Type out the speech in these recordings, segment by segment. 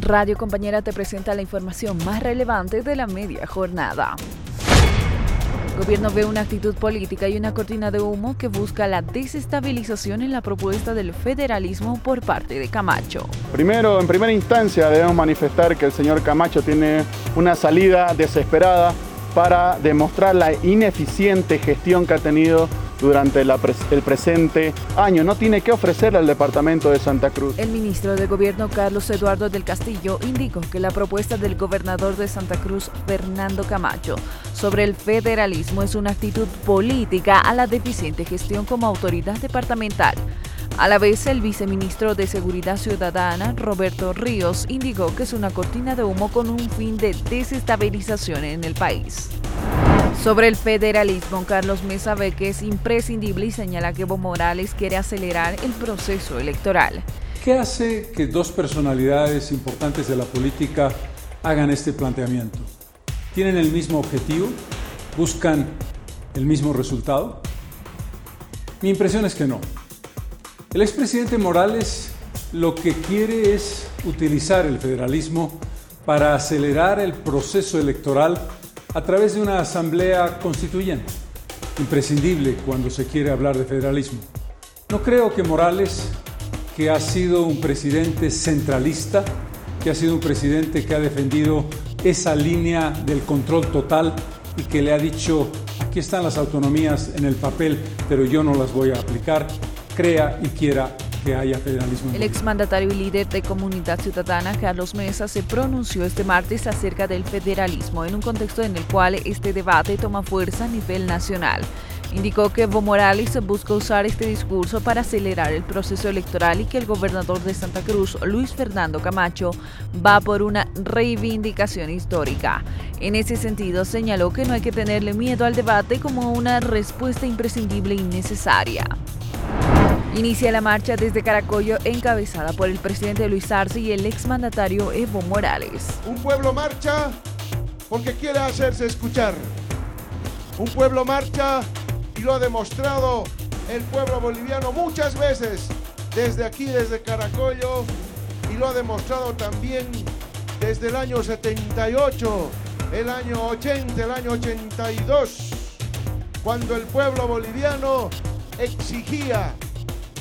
Radio Compañera te presenta la información más relevante de la media jornada. El gobierno ve una actitud política y una cortina de humo que busca la desestabilización en la propuesta del federalismo por parte de Camacho. Primero, en primera instancia, debemos manifestar que el señor Camacho tiene una salida desesperada para demostrar la ineficiente gestión que ha tenido durante el presente año. No tiene que ofrecerle al departamento de Santa Cruz. El ministro de Gobierno Carlos Eduardo del Castillo indicó que la propuesta del gobernador de Santa Cruz, Fernando Camacho, sobre el federalismo es una actitud política a la deficiente gestión como autoridad departamental. A la vez, el viceministro de Seguridad Ciudadana, Roberto Ríos, indicó que es una cortina de humo con un fin de desestabilización en el país. Sobre el federalismo, Carlos Mesa ve que es imprescindible y señala que Evo Morales quiere acelerar el proceso electoral. ¿Qué hace que dos personalidades importantes de la política hagan este planteamiento? ¿Tienen el mismo objetivo? ¿Buscan el mismo resultado? Mi impresión es que no. El expresidente Morales lo que quiere es utilizar el federalismo para acelerar el proceso electoral a través de una asamblea constituyente, imprescindible cuando se quiere hablar de federalismo. No creo que Morales, que ha sido un presidente centralista, que ha sido un presidente que ha defendido esa línea del control total y que le ha dicho, aquí están las autonomías en el papel, pero yo no las voy a aplicar, crea y quiera que haya federalismo. El exmandatario y líder de Comunidad Ciudadana, Carlos Mesa, se pronunció este martes acerca del federalismo en un contexto en el cual este debate toma fuerza a nivel nacional. Indicó que Evo Morales busca usar este discurso para acelerar el proceso electoral y que el gobernador de Santa Cruz, Luis Fernando Camacho, va por una reivindicación histórica. En ese sentido, señaló que no hay que tenerle miedo al debate como una respuesta imprescindible y necesaria. Inicia la marcha desde Caracollo encabezada por el presidente Luis Arce y el exmandatario Evo Morales. Un pueblo marcha porque quiere hacerse escuchar. Un pueblo marcha y lo ha demostrado el pueblo boliviano muchas veces desde aquí, desde Caracollo, y lo ha demostrado también desde el año 78, el año 80, el año 82, cuando el pueblo boliviano exigía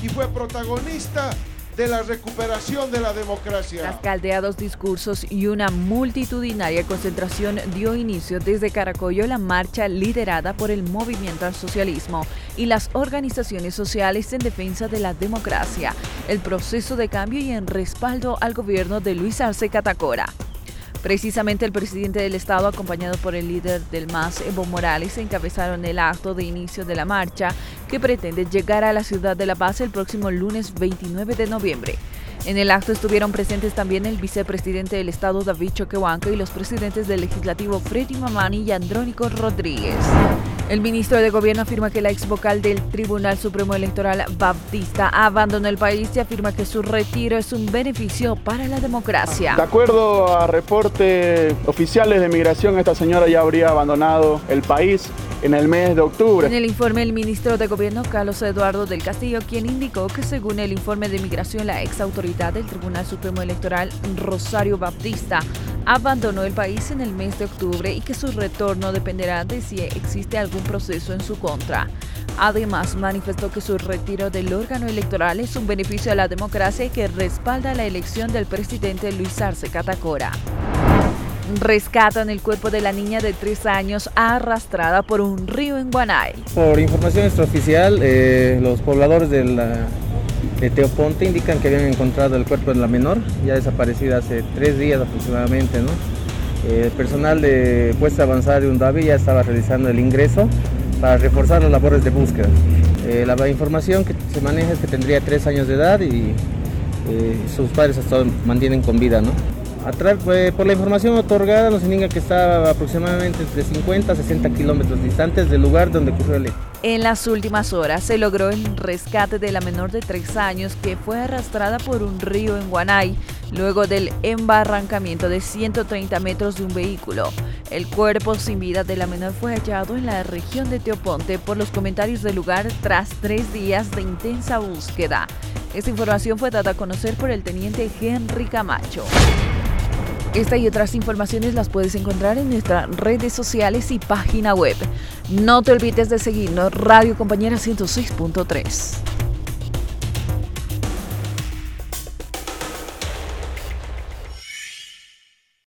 y fue protagonista de la recuperación de la democracia. Las caldeados discursos y una multitudinaria concentración dio inicio desde Caracollo la marcha liderada por el Movimiento al Socialismo y las organizaciones sociales en defensa de la democracia, el proceso de cambio y en respaldo al gobierno de Luis Arce Catacora. Precisamente el presidente del Estado, acompañado por el líder del MAS, Evo Morales, encabezaron el acto de inicio de la marcha que pretende llegar a la ciudad de La Paz el próximo lunes 29 de noviembre. En el acto estuvieron presentes también el vicepresidente del Estado, David Choquehuanca, y los presidentes del Legislativo, Freddy Mamani y Andrónico Rodríguez. El ministro de Gobierno afirma que la ex vocal del Tribunal Supremo Electoral, Baptista, abandonó el país y afirma que su retiro es un beneficio para la democracia. De acuerdo a reportes oficiales de migración, esta señora ya habría abandonado el país en el mes de octubre. En el informe, el ministro de Gobierno, Carlos Eduardo del Castillo, quien indicó que según el informe de migración, la ex autoridad del Tribunal Supremo Electoral, Rosario Baptista, abandonó el país en el mes de octubre y que su retorno dependerá de si existe algún proceso en su contra. Además, manifestó que su retiro del órgano electoral es un beneficio a la democracia y que respalda la elección del presidente Luis Arce Catacora. Rescatan el cuerpo de la niña de tres años arrastrada por un río en Guanay. Por información extraoficial, eh, los pobladores de, Teoponte indican que habían encontrado el cuerpo de la menor, ya desaparecida hace tres días aproximadamente. ¿no? el personal de puesta avanzada de Undavi ya estaba realizando el ingreso para reforzar las labores de búsqueda. Eh, la información que se maneja es que tendría tres años de edad y eh, sus padres hasta mantienen con vida. Por la información otorgada nos indica que está aproximadamente entre 50 a 60 kilómetros distantes del lugar donde ocurrió el hecho. En las últimas horas se logró el rescate de la menor de tres años que fue arrastrada por un río en Guanay luego del embarrancamiento de 130 metros de un vehículo. El cuerpo sin vida de la menor fue hallado en la región de Teoponte por los comentarios del lugar tras tres días de intensa búsqueda. Esta información fue dada a conocer por el teniente Henry Camacho. Esta y otras informaciones las puedes encontrar en nuestras redes sociales y página web. No te olvides de seguirnos Radio Compañera 106.3.